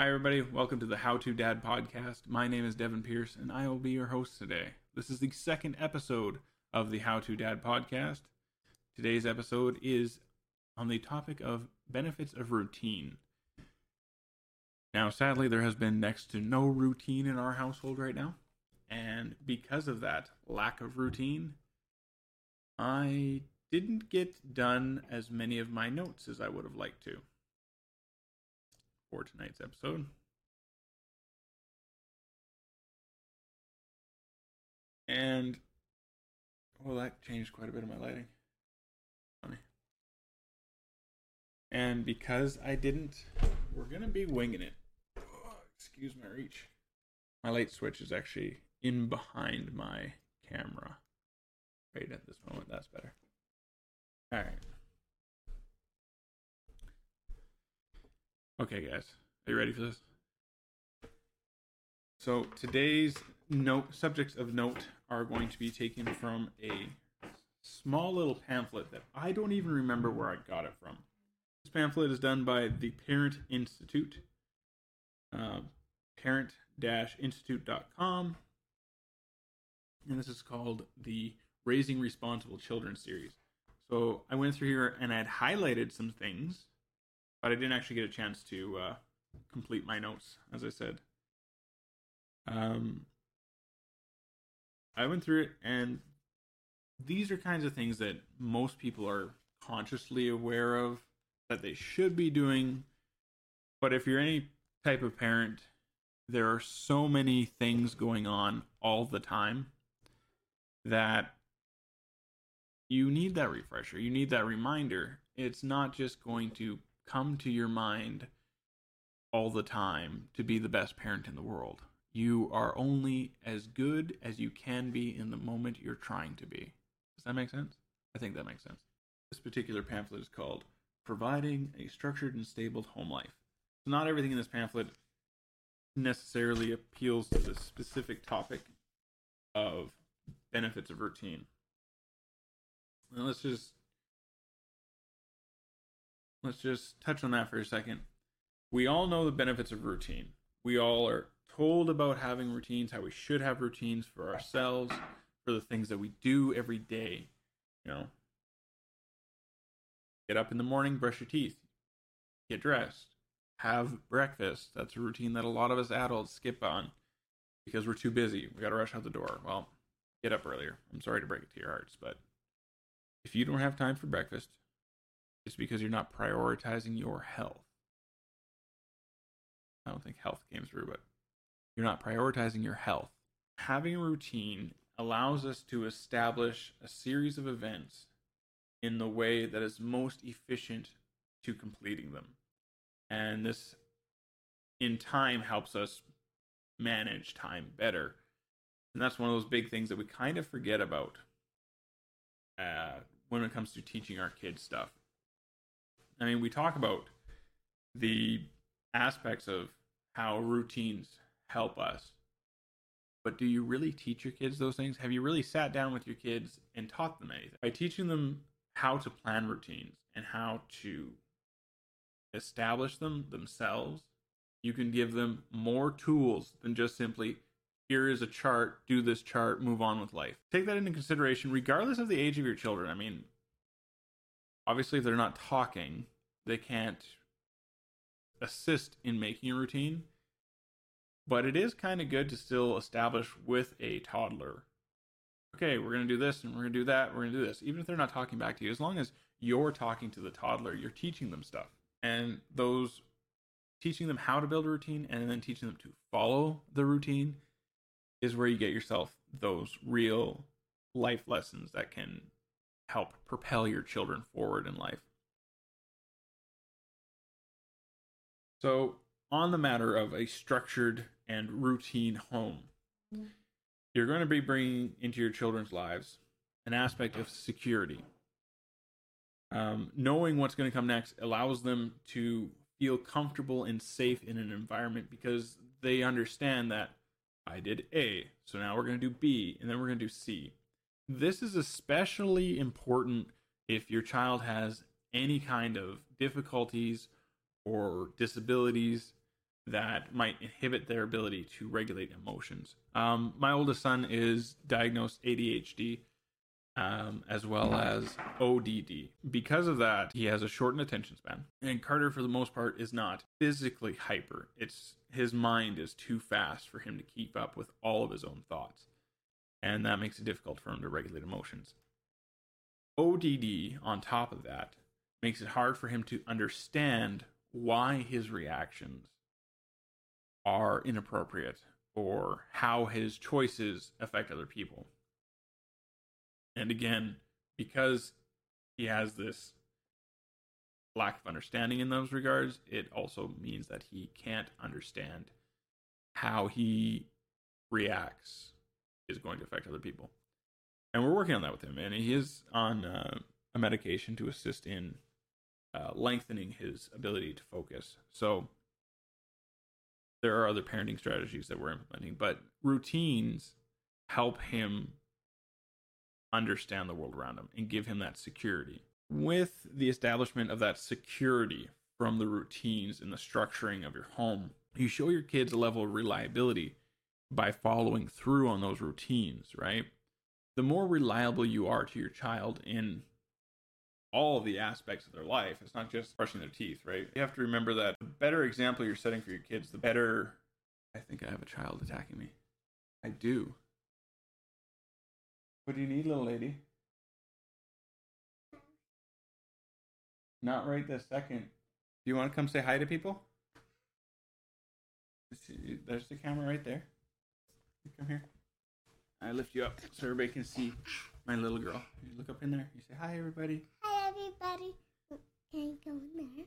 Hi, everybody. Welcome to the How to Dad podcast. My name is Devin Pierce, and I will be your host today. This is the second episode of the How to Dad podcast. Today's episode is on the topic of benefits of routine. Now, sadly, there has been next to no routine in our household right now. And because of that lack of routine, I didn't get done as many of my notes as I would have liked to for tonight's episode. And well, that changed quite a bit of my lighting. Funny. And because I didn't, we're gonna be winging it. Oh, excuse my reach. My light switch is actually in behind my camera. Right at this moment, that's better. All right. Okay, guys, are you ready for this? So today's note subjects of note are going to be taken from a small little pamphlet that I don't even remember where I got it from. This pamphlet is done by the Parent Institute, uh, parent-institute.com, and this is called the Raising Responsible Children series. So I went through here and I had highlighted some things but I didn't actually get a chance to uh, complete my notes, as I said. Um, I went through it, and these are kinds of things that most people are consciously aware of that they should be doing. But if you're any type of parent, there are so many things going on all the time that you need that refresher. You need that reminder. It's not just going to come to your mind all the time to be the best parent in the world. You are only as good as you can be in the moment you're trying to be. Does that make sense? I think that makes sense. This particular pamphlet is called Providing a Structured and Stable Home Life. So, not everything in this pamphlet necessarily appeals to the specific topic of benefits of routine. Now, let's just let's just touch on that for a second. We all know the benefits of routine. We all are told about having routines, how we should have routines for ourselves, for the things that we do every day. You know, get up in the morning, brush your teeth, get dressed, have breakfast. That's a routine that a lot of us adults skip on because we're too busy. We got to rush out the door. Well, get up earlier. I'm sorry to break it to your hearts, but if you don't have time for breakfast, it's because you're not prioritizing your health. I don't think health came through, but you're not prioritizing your health. Having a routine allows us to establish a series of events in the way that is most efficient to completing them. And this, in time, helps us manage time better. And that's one of those big things that we kind of forget about uh, when it comes to teaching our kids stuff. I mean, we talk about the aspects of how routines help us. But do you really teach your kids those things? Have you really sat down with your kids and taught them anything? By teaching them how to plan routines and how to establish them themselves, you can give them more tools than just simply here is a chart, do this chart, move on with life. Take that into consideration regardless of the age of your children. I mean, obviously if they're not talking they can't assist in making a routine but it is kind of good to still establish with a toddler okay we're going to do this and we're going to do that we're going to do this even if they're not talking back to you as long as you're talking to the toddler you're teaching them stuff and those teaching them how to build a routine and then teaching them to follow the routine is where you get yourself those real life lessons that can help propel your children forward in life. So, on the matter of a structured and routine home, you're going to be bringing into your children's lives an aspect of security. Um, knowing what's going to come next allows them to feel comfortable and safe in an environment because they understand that I did A, so now we're going to do B, and then we're going to do C. This is especially important if your child has any kind of difficulties or disabilities that might inhibit their ability to regulate emotions. Um, my oldest son is diagnosed ADHD um, as well as ODD. Because of that, he has a shortened attention span. And Carter, for the most part, is not physically hyper. It's his mind is too fast for him to keep up with all of his own thoughts. And that makes it difficult for him to regulate emotions. ODD, on top of that, makes it hard for him to understand why his reactions are inappropriate or how his choices affect other people. And again, because he has this lack of understanding in those regards, it also means that he can't understand how he reacts is going to affect other people. And we're working on that with him. And he is on uh, a medication to assist in uh, lengthening his ability to focus. So there are other parenting strategies that we're implementing, but routines help him understand the world around him and give him that security. With the establishment of that security from the routines and the structuring of your home, you show your kids a level of reliability by following through on those routines, right? The more reliable you are to your child in all the aspects of their life, it's not just brushing their teeth, right? You have to remember that the better example you're setting for your kids, the better. I think I have a child attacking me. I do. What do you need, little lady? Not right this second. Do you want to come say hi to people? There's the camera right there. Come here. I lift you up so everybody can see my little girl. You look up in there. You say hi, everybody. Hi, everybody. Can you go in there?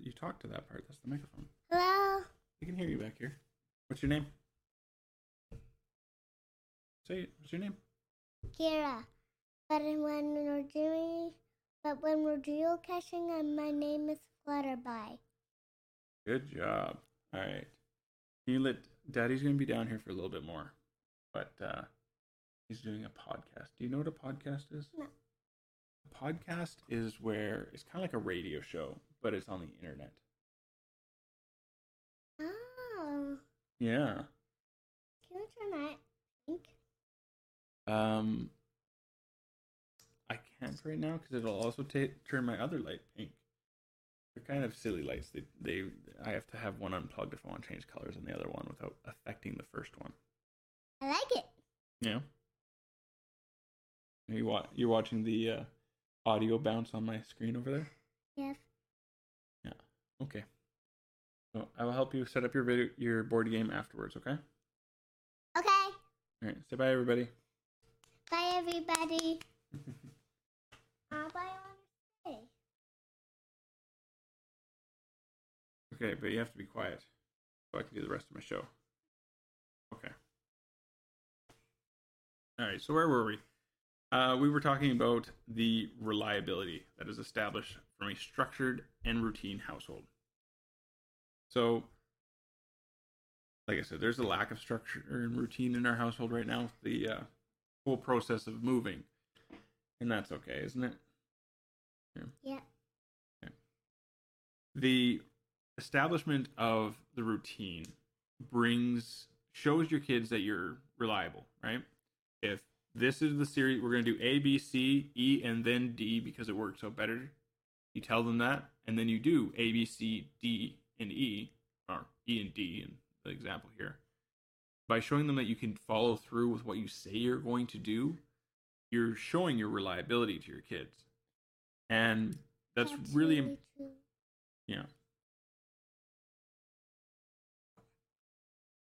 You talk to that part. That's the microphone. Hello. We can hear you back here. What's your name? Say it. What's your name? Kira. But when we're doing, but when we're geocaching, my name is Flutterby. Good job. All right. Can you let Daddy's gonna be down here for a little bit more, but uh, he's doing a podcast. Do you know what a podcast is? No. A podcast is where it's kind of like a radio show, but it's on the internet. Oh. Yeah. Can you turn that pink? Um, I can't right now because it'll also ta turn my other light pink. They're kind of silly lights. They, they, I have to have one unplugged if I want to change colors on the other one without affecting the first one. I like it. Yeah. Are you wa- you're watching the uh, audio bounce on my screen over there? Yes. Yeah. Okay. So I will help you set up your video, your board game afterwards. Okay. Okay. All right. Say bye, everybody. Bye, everybody. uh, bye, Okay, but you have to be quiet so I can do the rest of my show. Okay. All right, so where were we? Uh, we were talking about the reliability that is established from a structured and routine household. So, like I said, there's a lack of structure and routine in our household right now. With the uh, whole process of moving, and that's okay, isn't it? Yeah. Yeah. the establishment of the routine brings shows your kids that you're reliable, right? If this is the series, we're going to do A, B, C, E, and then D because it works out better. You tell them that, and then you do A, B, C, D, and E, or E and D in the example here. By showing them that you can follow through with what you say you're going to do, you're showing your reliability to your kids. And that's, really, im- true. yeah.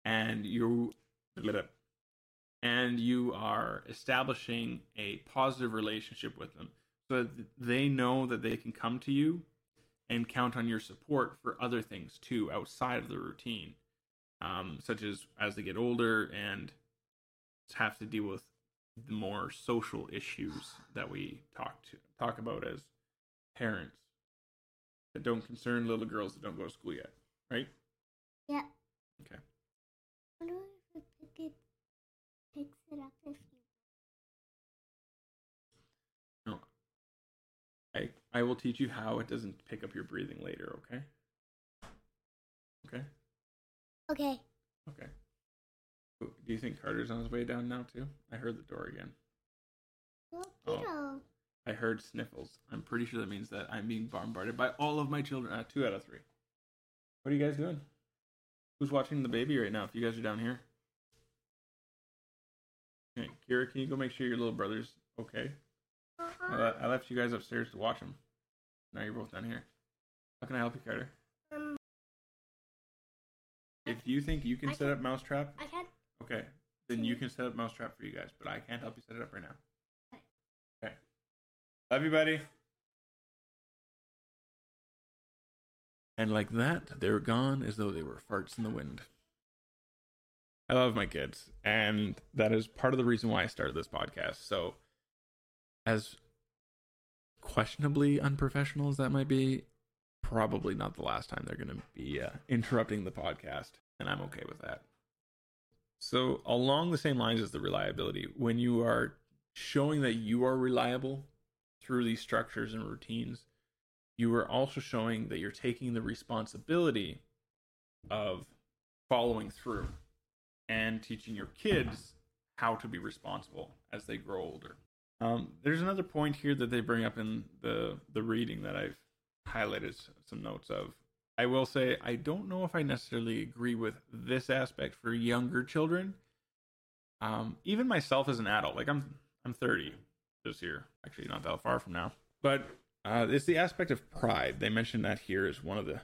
And you and you are establishing a positive relationship with them so that they know that they can come to you and count on your support for other things too outside of the routine um, such as as they get older and have to deal with the more social issues that we talk to talk about as parents that don't concern little girls that don't go to school yet, right? Yeah. Okay. If it pick it, picks it up if you. No. I I will teach you how it doesn't pick up your breathing later, okay? Okay. Okay. Okay. Do you think Carter's on his way down now too? I heard the door again. Well, Oh. I heard sniffles. I'm pretty sure that means that I'm being bombarded by all of my children. Uh, two out of three. What are you guys doing? Who's watching the baby right now? If you guys are down here. Okay, Kira, can you go make sure your little brother's okay? I, le- I left you guys upstairs to watch him. Now you're both down here. How can I help you, Carter? Um, If you think you can I set up Mousetrap, I can. okay, then you can set up Mousetrap for you guys, but I can't help you set it up right now. Okay. Okay. Love you, buddy. And like that, they're gone as though they were farts in the wind. I love my kids, and that is part of the reason why I started this podcast. So, as questionably unprofessional as that might be, probably not the last time they're going to be uh, interrupting the podcast, and I'm okay with that. So, along the same lines as the reliability, when you are showing that you are reliable through these structures and routines, you are also showing that you're taking the responsibility of following through and teaching your kids how to be responsible as they grow older. Um, there's another point here that they bring up in the the reading that I've highlighted some notes of. I will say I don't know if I necessarily agree with this aspect for younger children. Um, even myself as an adult, like I'm I'm 30 this year, actually not that far from now. But uh, it's the aspect of pride. They mentioned that here as one of the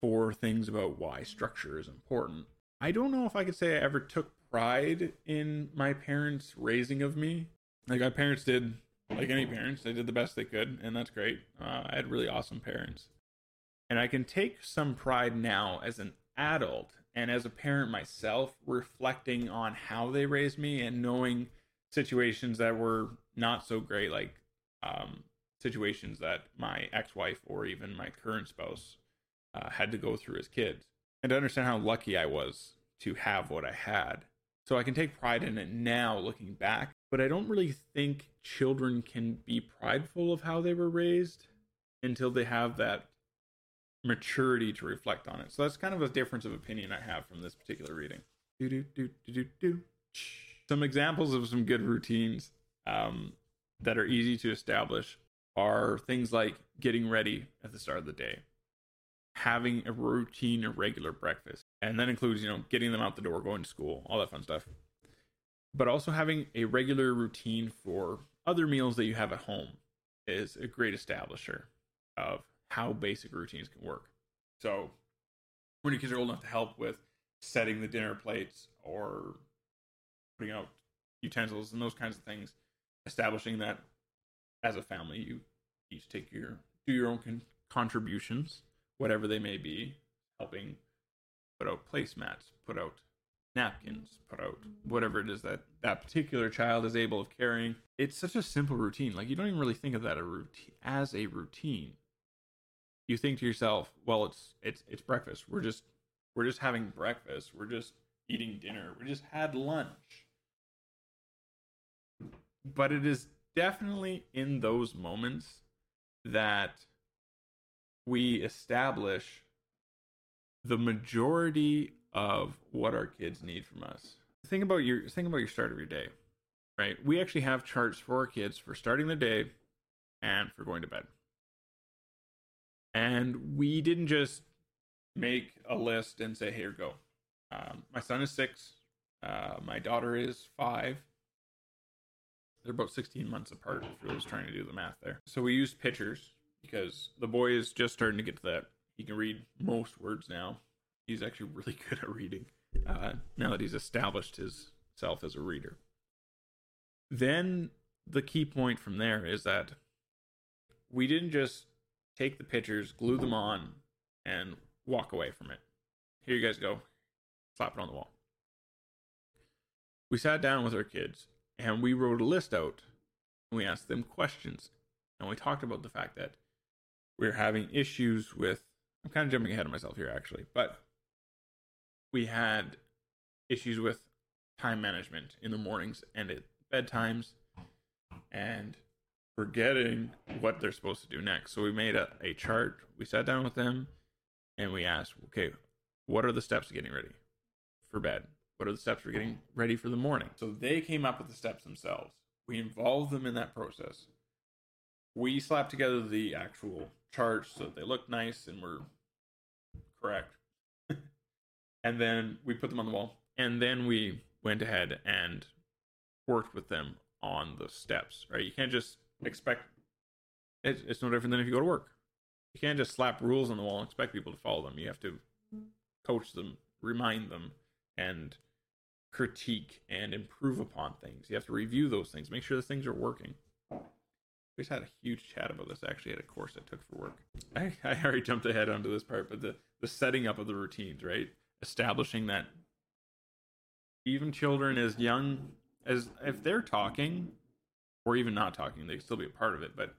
four things about why structure is important. I don't know if I could say I ever took pride in my parents' raising of me. Like my parents did, like any parents, they did the best they could, and that's great. Uh, I had really awesome parents. And I can take some pride now as an adult and as a parent myself, reflecting on how they raised me and knowing situations that were not so great, like um, situations that my ex wife or even my current spouse uh, had to go through as kids, and to understand how lucky I was to have what I had. So I can take pride in it now looking back, but I don't really think children can be prideful of how they were raised until they have that maturity to reflect on it. So that's kind of a difference of opinion I have from this particular reading. Some examples of some good routines um, that are easy to establish are things like getting ready at the start of the day, having a routine, a regular breakfast, and that includes you know getting them out the door, going to school, all that fun stuff. But also having a regular routine for other meals that you have at home is a great establisher of how basic routines can work. So when your kids are old enough to help with setting the dinner plates or putting out utensils and those kinds of things, establishing that as a family you each take your do your own con- contributions, whatever they may be, helping put out placemats, put out napkins, put out whatever it is that that particular child is able of carrying. It's such a simple routine. Like you don't even really think of that a routine as a routine. You think to yourself, well, it's it's it's breakfast. We're just we're just having breakfast. We're just eating dinner. We just had lunch. But it is definitely in those moments that we establish the majority of what our kids need from us. Think about your think about your start of your day. Right? We actually have charts for our kids for starting the day and for going to bed. And we didn't just make a list and say, "Here, go." Um, my son is six. Uh, my daughter is five. They're about 16 months apart for those trying to do the math there. So we used pictures because the boy is just starting to get to that. He can read most words now. He's actually really good at reading uh, now that he's established himself as a reader. Then the key point from there is that we didn't just take the pictures, glue them on, and walk away from it. Here you guys go. Slap it on the wall. We sat down with our kids and we wrote a list out and we asked them questions. And we talked about the fact that we're having issues with I'm kind of jumping ahead of myself here actually, but we had issues with time management in the mornings and at bedtimes and forgetting what they're supposed to do next. So we made a, a chart. We sat down with them and we asked, okay, what are the steps to getting ready for bed? What are the steps for getting ready for the morning? So they came up with the steps themselves. We involved them in that process. We slapped together the actual charts so that they looked nice and were correct. and then we put them on the wall. And then we went ahead and worked with them on the steps, right? You can't just expect it's, it's no different than if you go to work. You can't just slap rules on the wall and expect people to follow them. You have to mm-hmm. coach them, remind them, and critique and improve upon things. You have to review those things, make sure the things are working. We just had a huge chat about this actually at a course I took for work. I, I already jumped ahead onto this part, but the, the setting up of the routines, right? Establishing that even children as young as if they're talking or even not talking, they still be a part of it. But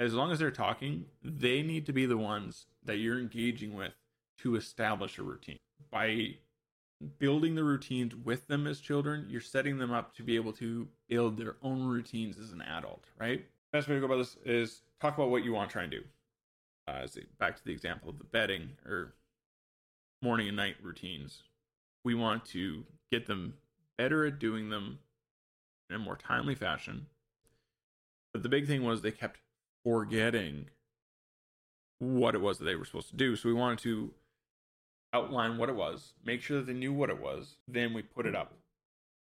as long as they're talking, they need to be the ones that you're engaging with to establish a routine. By building the routines with them as children, you're setting them up to be able to build their own routines as an adult, right? Best way to go about this is talk about what you want to try and do. Uh, back to the example of the bedding or morning and night routines. We want to get them better at doing them in a more timely fashion. But the big thing was they kept forgetting what it was that they were supposed to do. So we wanted to outline what it was, make sure that they knew what it was, then we put it up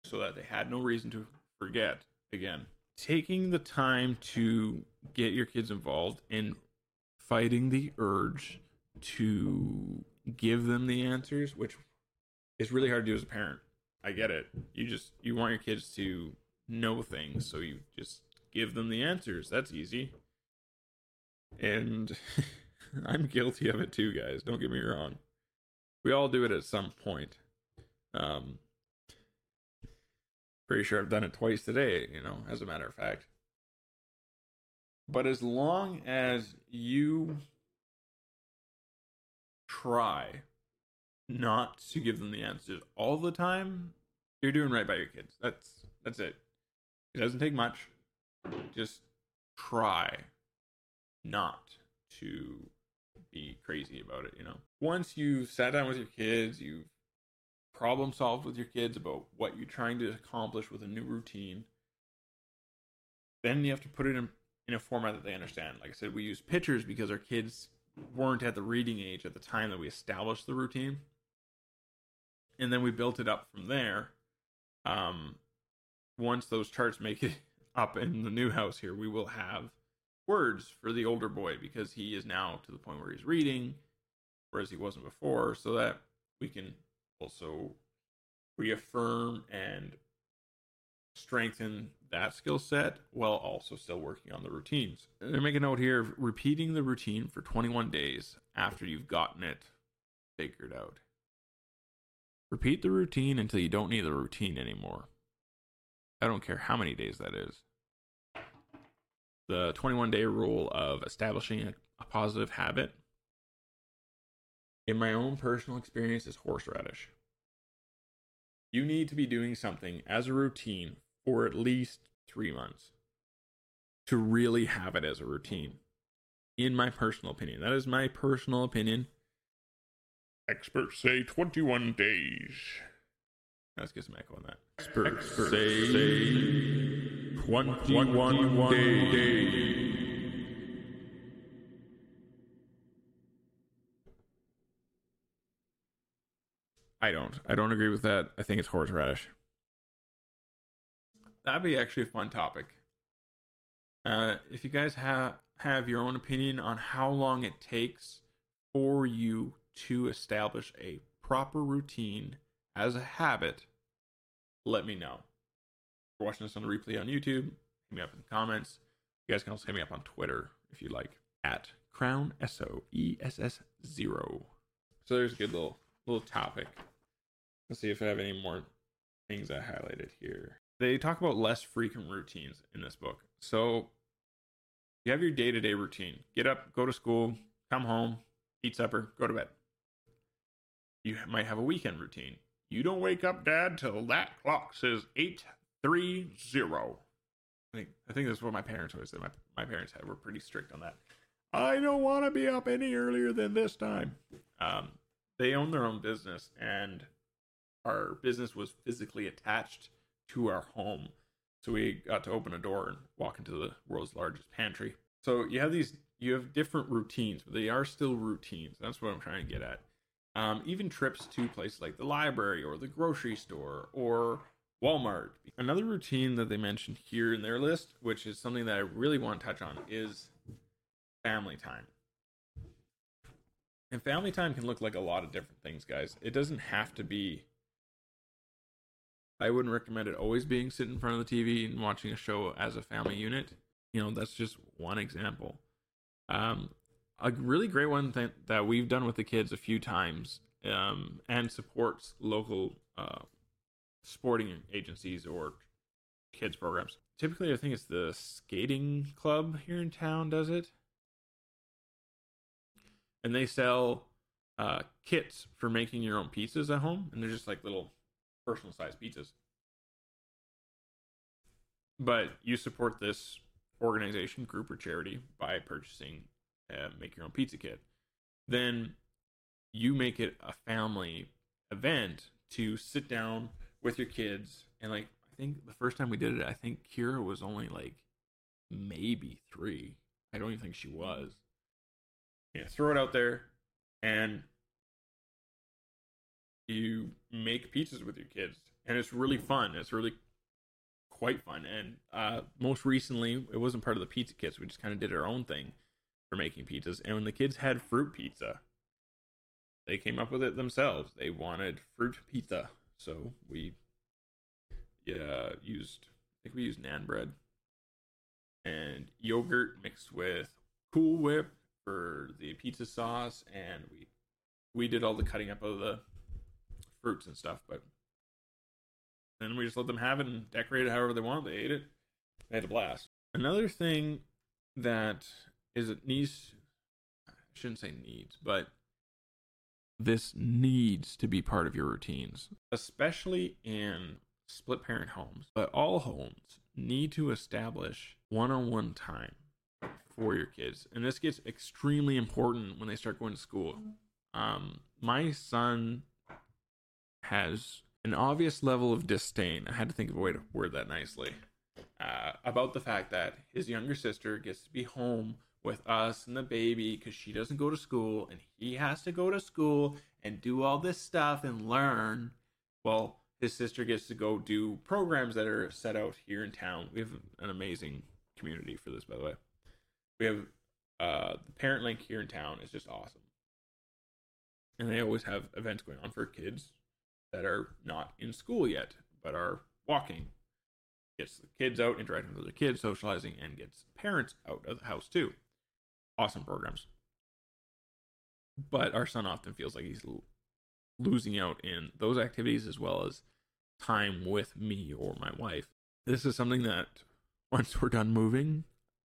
so that they had no reason to forget again. Taking the time to get your kids involved in fighting the urge to give them the answers, which is really hard to do as a parent. I get it. You just you want your kids to know things, so you just give them the answers. That's easy. And I'm guilty of it too, guys. Don't get me wrong. We all do it at some point. Um, pretty sure I've done it twice today, you know, as a matter of fact. But as long as you try not to give them the answers all the time, you're doing right by your kids. That's that's it. It doesn't take much. Just try not to be crazy about it, you know. Once you've sat down with your kids, you've problem solved with your kids about what you're trying to accomplish with a new routine, then you have to put it in in a format that they understand. Like I said, we use pictures because our kids weren't at the reading age at the time that we established the routine. And then we built it up from there. Um, once those charts make it up in the new house here, we will have words for the older boy because he is now to the point where he's reading, whereas he wasn't before, so that we can also reaffirm and strengthen that skill set while also still working on the routines. And make a note here repeating the routine for 21 days after you've gotten it figured out. Repeat the routine until you don't need the routine anymore. I don't care how many days that is the 21 day rule of establishing a, a positive habit, in my own personal experience, is horseradish. You need to be doing something as a routine for at least three months to really have it as a routine. In my personal opinion, that is my personal opinion. Experts say 21 days. Let's get some echo on that. Experts, Experts say, say 21, 21 days. days. I don't. I don't agree with that. I think it's horseradish. That'd be actually a fun topic. Uh, if you guys have have your own opinion on how long it takes for you to establish a proper routine as a habit, let me know. You're watching this on the replay on YouTube, hit me up in the comments. You guys can also hit me up on Twitter if you like at Crown S O E S S zero. So there's a good little little topic. Let's see if I have any more things I highlighted here. They talk about less frequent routines in this book. So you have your day to day routine. Get up, go to school, come home, eat supper, go to bed. You might have a weekend routine. You don't wake up, Dad, till that clock says 830. I think, I think that's what my parents always said. My, my parents had, were pretty strict on that. I don't want to be up any earlier than this time. Um, they own their own business, and our business was physically attached to our home. So we got to open a door and walk into the world's largest pantry. So you have these, you have different routines, but they are still routines. That's what I'm trying to get at. Um, even trips to places like the library or the grocery store or Walmart. Another routine that they mentioned here in their list, which is something that I really want to touch on, is family time. And family time can look like a lot of different things, guys. It doesn't have to be. I wouldn't recommend it always being sitting in front of the TV and watching a show as a family unit. You know, that's just one example. Um, a really great one th- that we've done with the kids a few times um, and supports local uh, sporting agencies or kids programs. Typically, I think it's the skating club here in town does it and they sell uh, kits for making your own pizzas at home, and they're just like little personal sized pizzas. But you support this organization, group, or charity by purchasing uh, make your own pizza kit. Then you make it a family event to sit down with your kids and like I think the first time we did it, I think Kira was only like maybe three. I don't even think she was. Yeah, throw it out there and you make pizzas with your kids and it's really fun. It's really quite fun and uh, most recently it wasn't part of the pizza kits. We just kind of did our own thing for making pizzas and when the kids had fruit pizza they came up with it themselves. They wanted fruit pizza so we yeah used i think we used nan bread and yogurt mixed with cool whip for the pizza sauce, and we we did all the cutting up of the fruits and stuff. But then we just let them have it and decorate it however they want. They ate it. They had a blast. Another thing that is it needs I shouldn't say needs, but this needs to be part of your routines, especially in split parent homes. But all homes need to establish one on one time for your kids. And this gets extremely important when they start going to school. Um, my son has an obvious level of disdain. I had to think of a way to word that nicely. Uh, about the fact that his younger sister gets to be home with us and the baby because she doesn't go to school and he has to go to school and do all this stuff and learn. Well, his sister gets to go do programs that are set out here in town. We have an amazing community for this, by the way we have uh, the parent link here in town is just awesome and they always have events going on for kids that are not in school yet but are walking gets the kids out interacting with other kids socializing and gets parents out of the house too awesome programs but our son often feels like he's losing out in those activities as well as time with me or my wife this is something that once we're done moving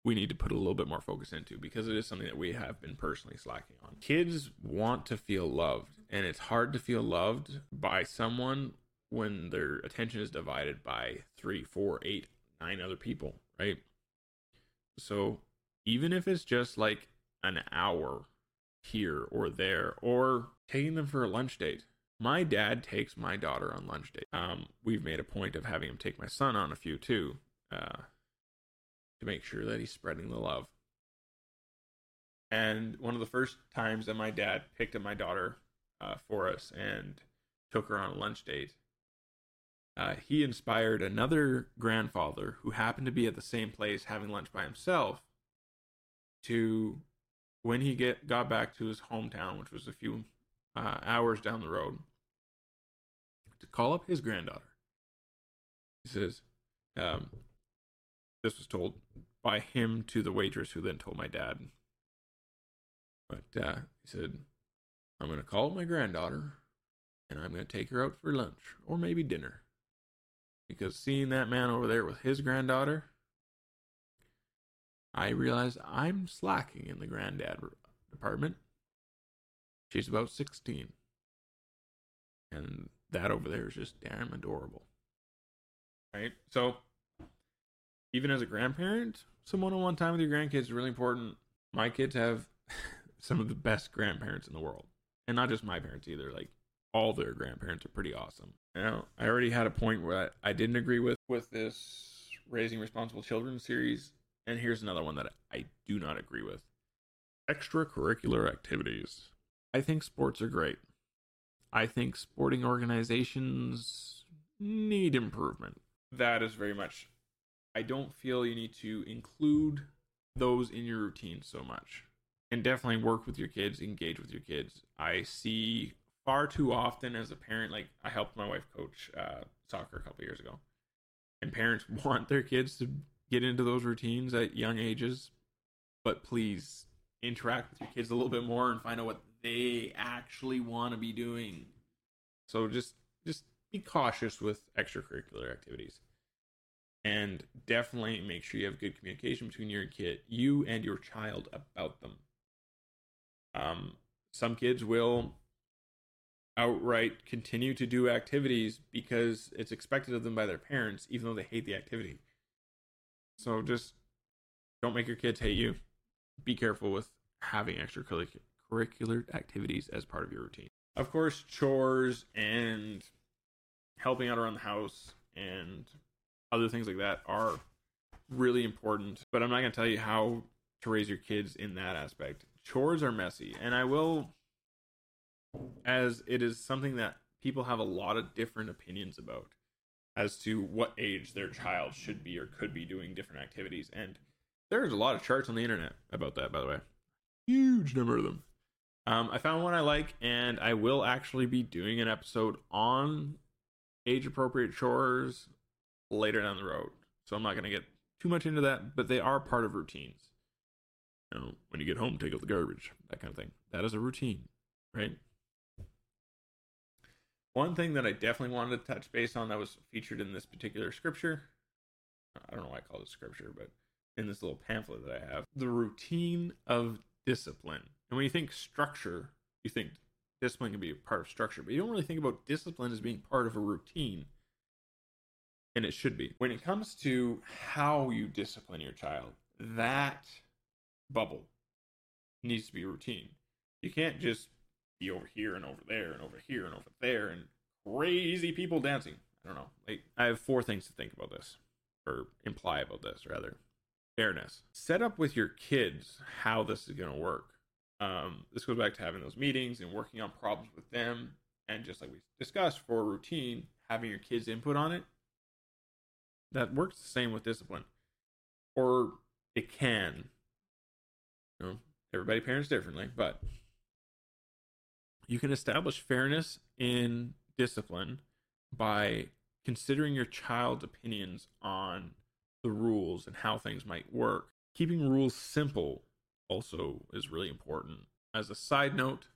we need to put a little bit more focus into because it is something that we have been personally slacking on. Kids want to feel loved, and it's hard to feel loved by someone when their attention is divided by three, four, eight, nine other people, right? So even if it's just like an hour here or there, or taking them for a lunch date. My dad takes my daughter on lunch date. Um, we've made a point of having him take my son on a few too. Uh, to make sure that he's spreading the love. And one of the first times that my dad picked up my daughter uh, for us and took her on a lunch date, uh, he inspired another grandfather who happened to be at the same place having lunch by himself to, when he get got back to his hometown, which was a few uh, hours down the road, to call up his granddaughter. He says, um, this was told by him to the waitress, who then told my dad. But uh, he said, I'm going to call my granddaughter and I'm going to take her out for lunch or maybe dinner. Because seeing that man over there with his granddaughter, I realized I'm slacking in the granddad department. She's about 16. And that over there is just damn adorable. Right? So even as a grandparent, some one-on-one time with your grandkids is really important. My kids have some of the best grandparents in the world, and not just my parents either. Like all their grandparents are pretty awesome. You know, I already had a point where I, I didn't agree with with this raising responsible children series, and here's another one that I do not agree with. Extracurricular activities. I think sports are great. I think sporting organizations need improvement. That is very much. I don't feel you need to include those in your routine so much. And definitely work with your kids, engage with your kids. I see far too often as a parent, like I helped my wife coach uh, soccer a couple years ago, and parents want their kids to get into those routines at young ages, but please interact with your kids a little bit more and find out what they actually want to be doing. So just just be cautious with extracurricular activities. And definitely make sure you have good communication between your kid, you and your child about them. Um, some kids will outright continue to do activities because it's expected of them by their parents, even though they hate the activity. So just don't make your kids hate you. Be careful with having extracurricular activities as part of your routine. Of course, chores and helping out around the house and other things like that are really important, but I'm not going to tell you how to raise your kids in that aspect. Chores are messy, and I will as it is something that people have a lot of different opinions about as to what age their child should be or could be doing different activities. And there's a lot of charts on the internet about that, by the way. Huge number of them. Um, I found one I like, and I will actually be doing an episode on age appropriate chores later down the road. So I'm not going to get too much into that, but they are part of routines. You know, when you get home, take out the garbage, that kind of thing. That is a routine, right? One thing that I definitely wanted to touch base on that was featured in this particular scripture. I don't know why I call it scripture, but in this little pamphlet that I have, the routine of discipline. And when you think structure, you think discipline can be a part of structure, but you don't really think about discipline as being part of a routine. And it should be. When it comes to how you discipline your child, that bubble needs to be routine. You can't just be over here and over there and over here and over there and crazy people dancing. I don't know. Like I have four things to think about this or imply about this rather. Fairness. Set up with your kids how this is going to work. Um, this goes back to having those meetings and working on problems with them, and just like we discussed for routine, having your kids' input on it. That works the same with discipline, or it can. You know, everybody parents differently, but you can establish fairness in discipline by considering your child's opinions on the rules and how things might work. Keeping rules simple also is really important. As a side note,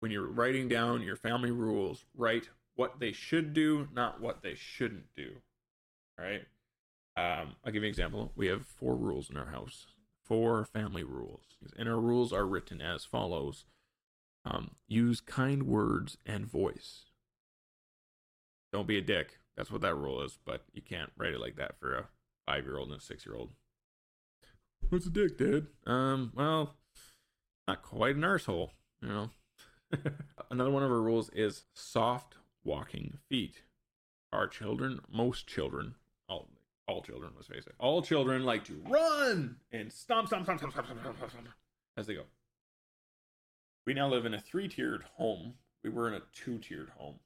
when you're writing down your family rules, write what they should do, not what they shouldn't do. All right. Um, I'll give you an example. We have four rules in our house, four family rules, and our rules are written as follows um, use kind words and voice. Don't be a dick. That's what that rule is, but you can't write it like that for a five year old and a six year old. What's a dick, Dad? Um, well, not quite an arsehole, you know. Another one of our rules is soft walking feet. Our children, most children, all all children, let's face it, all children like to run and stomp, stomp, stomp, stomp, stomp, stomp, stomp, stomp as they go. We now live in a three tiered home. We were in a two tiered home.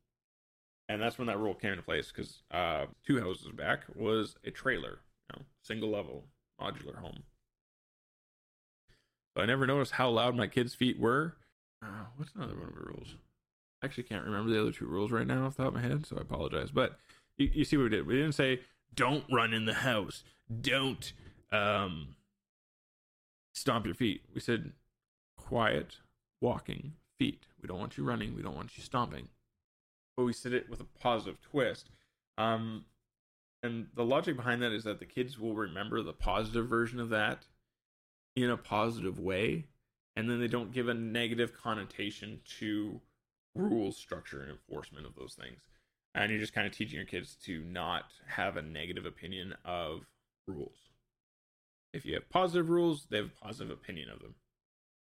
And that's when that rule came into place because uh, two houses back was a trailer, you know, single level modular home. So I never noticed how loud my kids' feet were. Uh, what's another one of the rules? I actually can't remember the other two rules right now off the top of my head, so I apologize. But you, you see what we did. We didn't say, don't run in the house. Don't um, stomp your feet. We said, quiet, walking feet. We don't want you running. We don't want you stomping. But we said it with a positive twist. Um, and the logic behind that is that the kids will remember the positive version of that in a positive way. And then they don't give a negative connotation to rules, structure, and enforcement of those things. And you're just kind of teaching your kids to not have a negative opinion of rules. If you have positive rules, they have a positive opinion of them.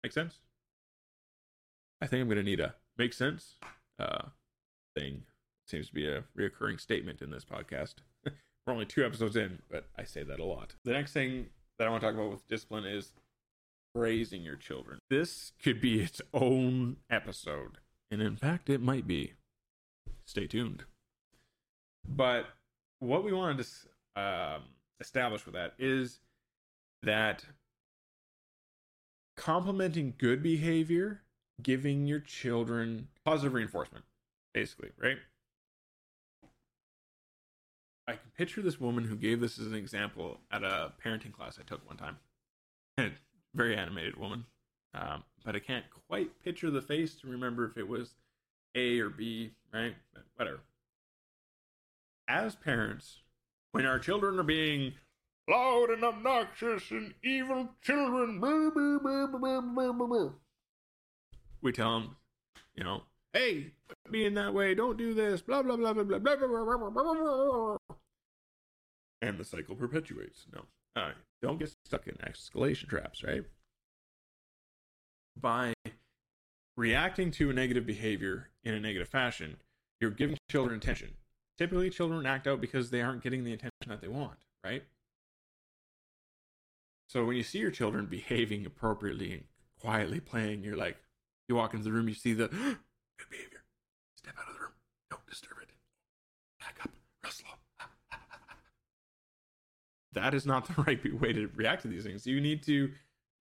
Make sense? I think I'm going to need a make sense uh, thing. Seems to be a reoccurring statement in this podcast. We're only two episodes in, but I say that a lot. The next thing that I want to talk about with discipline is raising your children. This could be its own episode. And in fact, it might be. Stay tuned. But what we wanted to um, establish with that is that complimenting good behavior, giving your children positive reinforcement, basically, right? I can picture this woman who gave this as an example at a parenting class I took one time. Very animated woman. Um, but I can't quite picture the face to remember if it was A or B, right? But whatever. As parents, when our children are being loud and obnoxious and evil children, blah, blah, blah, we tell them, you know, hey, being that way, don't do this, blah, blah, blah, blah, blah, blah, blah, blah, blah, blah. And the cycle perpetuates. No, uh, don't get stuck in escalation traps, right? By reacting to a negative behavior in a negative fashion, you're giving children attention. Typically, children act out because they aren't getting the attention that they want, right? So when you see your children behaving appropriately and quietly playing, you're like, you walk into the room, you see the good behavior. Step out of the room. Don't disturb it. Back up. Slow. that is not the right way to react to these things. You need to,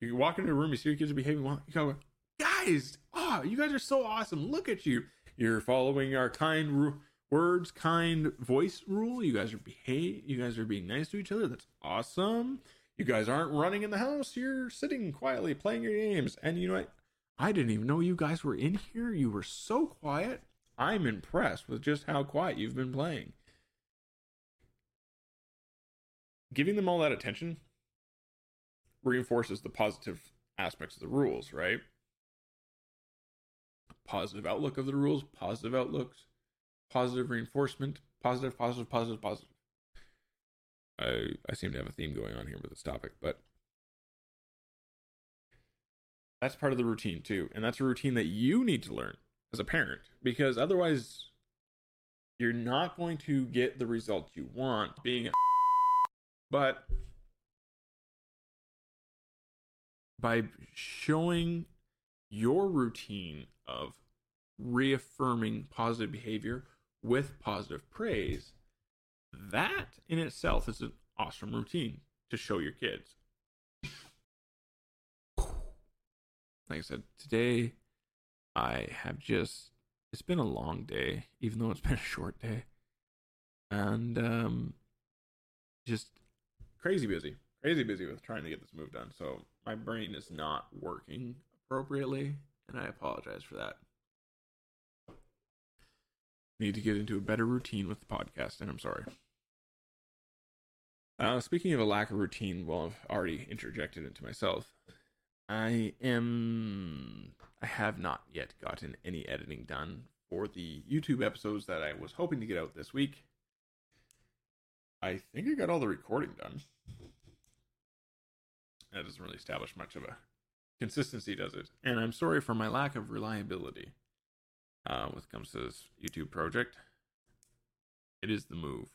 you walk into a room, you see your kids are behaving well, you go, guys, oh, you guys are so awesome. Look at you. You're following our kind ru- words, kind voice rule. You guys are behave. You guys are being nice to each other. That's awesome. You guys aren't running in the house. You're sitting quietly playing your games. And you know what? I didn't even know you guys were in here. You were so quiet. I'm impressed with just how quiet you've been playing. Giving them all that attention reinforces the positive aspects of the rules, right? Positive outlook of the rules, positive outlooks, positive reinforcement, positive, positive, positive, positive. I I seem to have a theme going on here with this topic, but that's part of the routine too, and that's a routine that you need to learn as a parent because otherwise you're not going to get the result you want being but by showing your routine of reaffirming positive behavior with positive praise that in itself is an awesome routine to show your kids. Like I said, today I have just it's been a long day, even though it's been a short day. And um just crazy busy. Crazy busy with trying to get this move done. So my brain is not working appropriately, and I apologize for that need to get into a better routine with the podcast, and I'm sorry. Uh, speaking of a lack of routine, well, I've already interjected into myself. I am. I have not yet gotten any editing done for the YouTube episodes that I was hoping to get out this week. I think I got all the recording done. That doesn't really establish much of a consistency, does it? And I'm sorry for my lack of reliability uh, when it comes to this YouTube project. It is the move,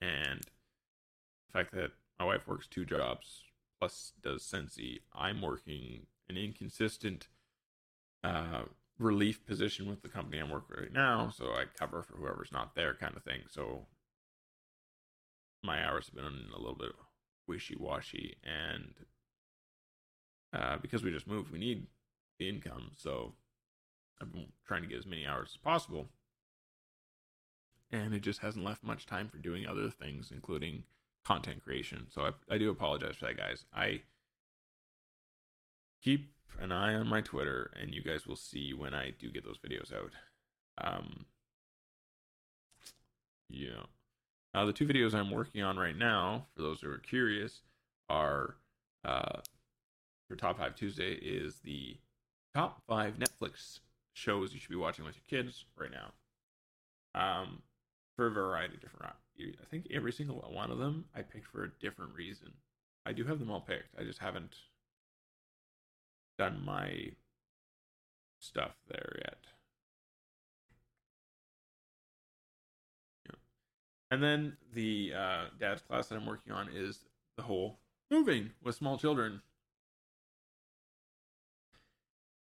and the fact that my wife works two jobs plus does Scentsy, I'm working an inconsistent uh, relief position with the company I'm working right now, so I cover for whoever's not there, kind of thing. So my hours have been a little bit wishy washy, and uh, because we just moved, we need the income, so I've been trying to get as many hours as possible. And it just hasn't left much time for doing other things, including content creation. So I, I do apologize for that, guys. I keep an eye on my Twitter, and you guys will see when I do get those videos out. Um, yeah. Now, the two videos I'm working on right now, for those who are curious, are uh, for Top 5 Tuesday is the top five Netflix shows you should be watching with your kids right now. Um, for a variety of different. I think every single one of them I picked for a different reason. I do have them all picked. I just haven't done my stuff there yet. Yeah. And then the uh, dad's class that I'm working on is the whole moving with small children.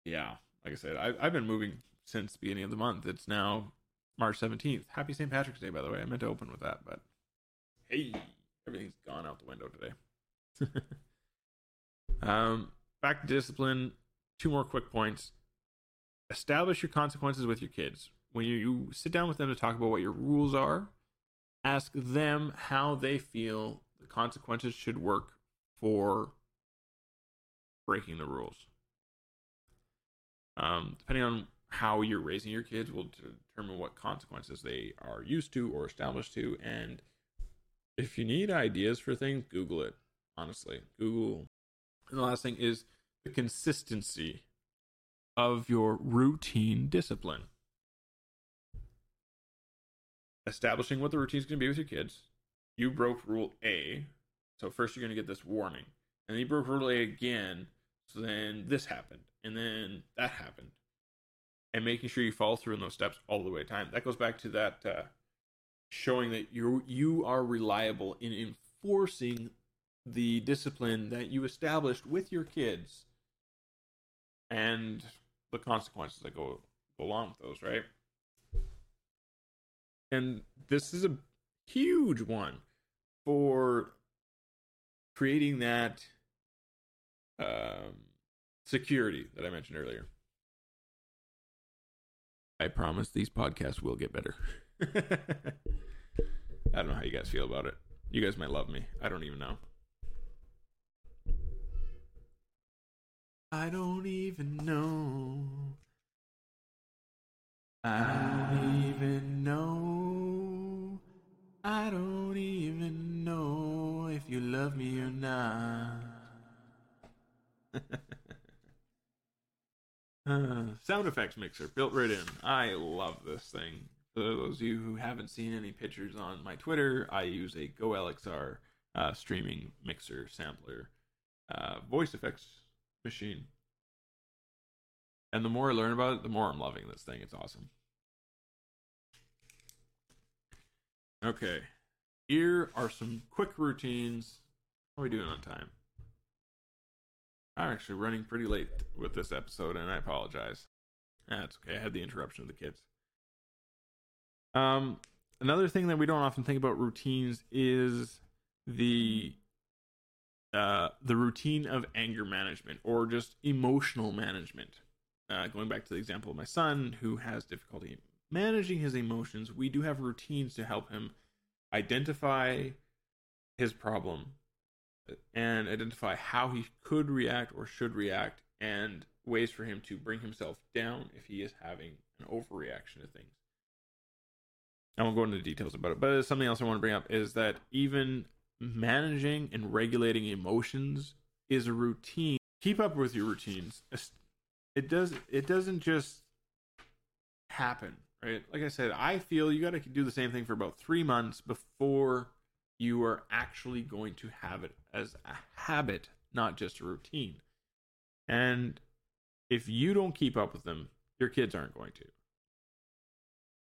Yeah, like I said, I, I've been moving since the beginning of the month. It's now March 17th. Happy St. Patrick's Day, by the way. I meant to open with that, but hey, everything's gone out the window today. um, back to discipline. Two more quick points. Establish your consequences with your kids. When you, you sit down with them to talk about what your rules are, ask them how they feel the consequences should work for breaking the rules. Um, depending on how you're raising your kids will determine what consequences they are used to or established to. And if you need ideas for things, Google it. Honestly, Google. And the last thing is the consistency of your routine discipline. Establishing what the routine is going to be with your kids. You broke rule A, so first you're going to get this warning. And then you broke rule A again, so then this happened, and then that happened and making sure you follow through in those steps all the way time. That goes back to that uh, showing that you you are reliable in enforcing the discipline that you established with your kids and the consequences that go, go along with those, right? And this is a huge one for creating that um, security that I mentioned earlier. I promise these podcasts will get better. I don't know how you guys feel about it. You guys might love me. I don't even know. I don't even know. I don't even know. I don't even know if you love me or not. Sound effects mixer built right in. I love this thing. For those of you who haven't seen any pictures on my Twitter, I use a Go LXR uh, streaming mixer sampler uh, voice effects machine. And the more I learn about it, the more I'm loving this thing. It's awesome. Okay, here are some quick routines. How are we doing on time? I'm actually running pretty late with this episode, and I apologize. That's okay. I had the interruption of the kids. Um, another thing that we don't often think about routines is the uh, the routine of anger management or just emotional management. Uh, going back to the example of my son who has difficulty managing his emotions, we do have routines to help him identify his problem and identify how he could react or should react and ways for him to bring himself down if he is having an overreaction to things. I won't go into details about it, but something else I want to bring up is that even managing and regulating emotions is a routine. Keep up with your routines. It does. It doesn't just happen, right? Like I said, I feel you got to do the same thing for about three months before you are actually going to have it as a habit, not just a routine. And if you don't keep up with them, your kids aren't going to.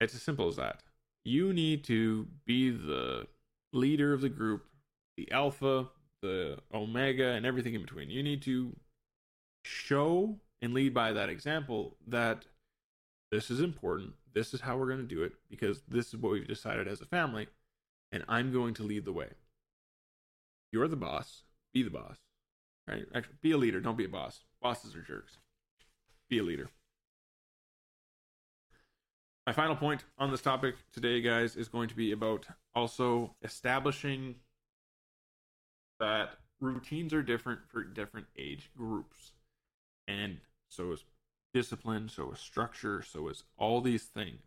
It's as simple as that. You need to be the leader of the group, the alpha, the omega, and everything in between. You need to show and lead by that example that this is important. This is how we're going to do it because this is what we've decided as a family and I'm going to lead the way. You're the boss. Be the boss. Right? Actually, be a leader. Don't be a boss. Bosses are jerks. Be a leader. My final point on this topic today, guys, is going to be about also establishing that routines are different for different age groups. And so is discipline, so is structure, so is all these things.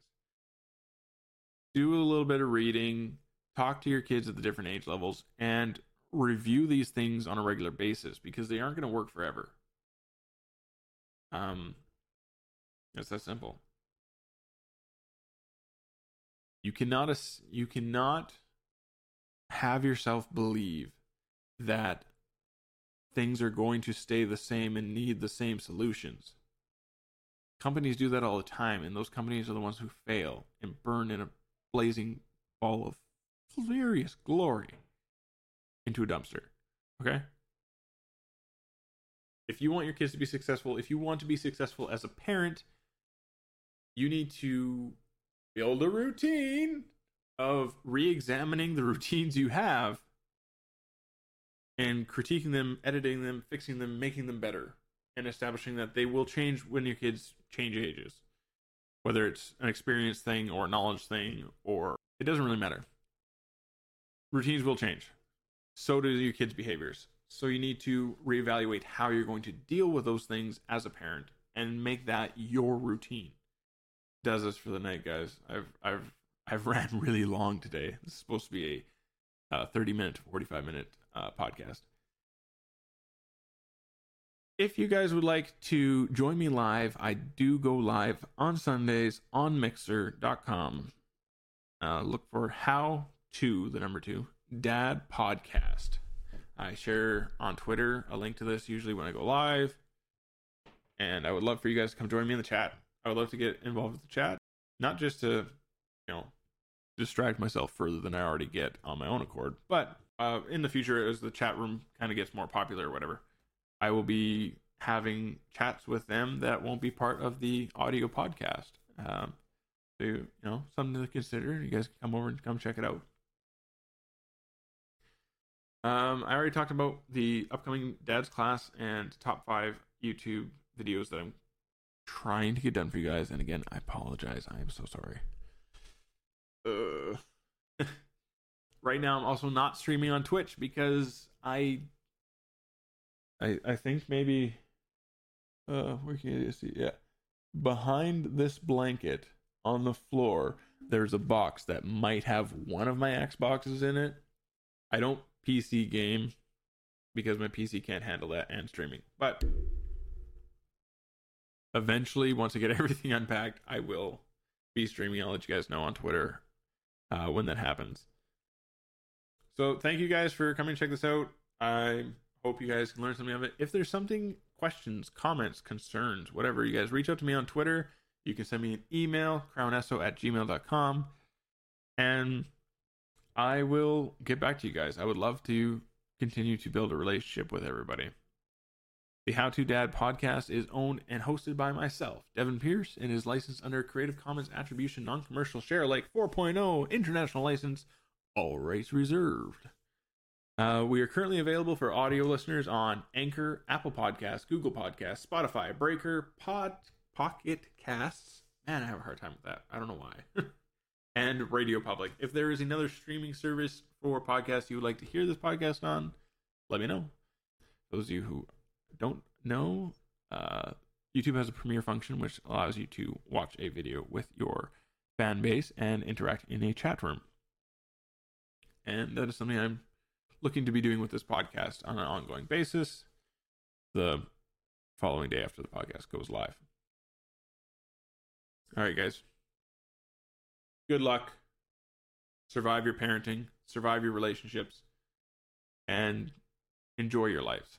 Do a little bit of reading, talk to your kids at the different age levels and review these things on a regular basis because they aren't going to work forever. Um, it's that simple. You cannot you cannot have yourself believe that things are going to stay the same and need the same solutions. Companies do that all the time, and those companies are the ones who fail and burn in a blazing ball of furious glory into a dumpster. Okay? If you want your kids to be successful, if you want to be successful as a parent, you need to build a routine of re examining the routines you have and critiquing them, editing them, fixing them, making them better, and establishing that they will change when your kids change ages. Whether it's an experience thing or a knowledge thing, or it doesn't really matter. Routines will change. So do your kids' behaviors. So you need to reevaluate how you're going to deal with those things as a parent and make that your routine. Does this for the night, guys. I've I've I've ran really long today. This is supposed to be a uh, 30 minute to 45 minute uh, podcast. If you guys would like to join me live, I do go live on Sundays on Mixer.com. Uh, look for how to the number two dad podcast. I share on Twitter a link to this usually when I go live. And I would love for you guys to come join me in the chat. I would love to get involved with the chat, not just to, you know, distract myself further than I already get on my own accord, but uh, in the future, as the chat room kind of gets more popular or whatever, I will be having chats with them that won't be part of the audio podcast. Um, so, you know, something to consider. You guys can come over and come check it out. Um, I already talked about the upcoming dad's class and top five YouTube videos that I'm trying to get done for you guys. And again, I apologize. I am so sorry. Uh, right now, I'm also not streaming on Twitch because I, I, I think maybe, uh, where can you see? Yeah, behind this blanket on the floor, there's a box that might have one of my Xboxes in it. I don't PC game because my PC can't handle that and streaming. But eventually, once I get everything unpacked, I will be streaming. I'll let you guys know on Twitter uh, when that happens. So thank you guys for coming check this out. I hope you guys can learn something of it. If there's something, questions, comments, concerns, whatever, you guys reach out to me on Twitter. You can send me an email, crownesso at gmail.com. And I will get back to you guys. I would love to continue to build a relationship with everybody. The How to Dad podcast is owned and hosted by myself, Devin Pierce, and is licensed under Creative Commons Attribution Non Commercial Share Alike 4.0 International License, all rights reserved. Uh, we are currently available for audio listeners on Anchor, Apple Podcasts, Google Podcasts, Spotify, Breaker, Pod, Pocket Casts. Man, I have a hard time with that. I don't know why. and Radio Public. If there is another streaming service for podcasts you would like to hear this podcast on, let me know. Those of you who don't know, uh, YouTube has a premiere function which allows you to watch a video with your fan base and interact in a chat room. And that is something I'm looking to be doing with this podcast on an ongoing basis the following day after the podcast goes live. All right, guys good luck. Survive your parenting, survive your relationships, and enjoy your lives.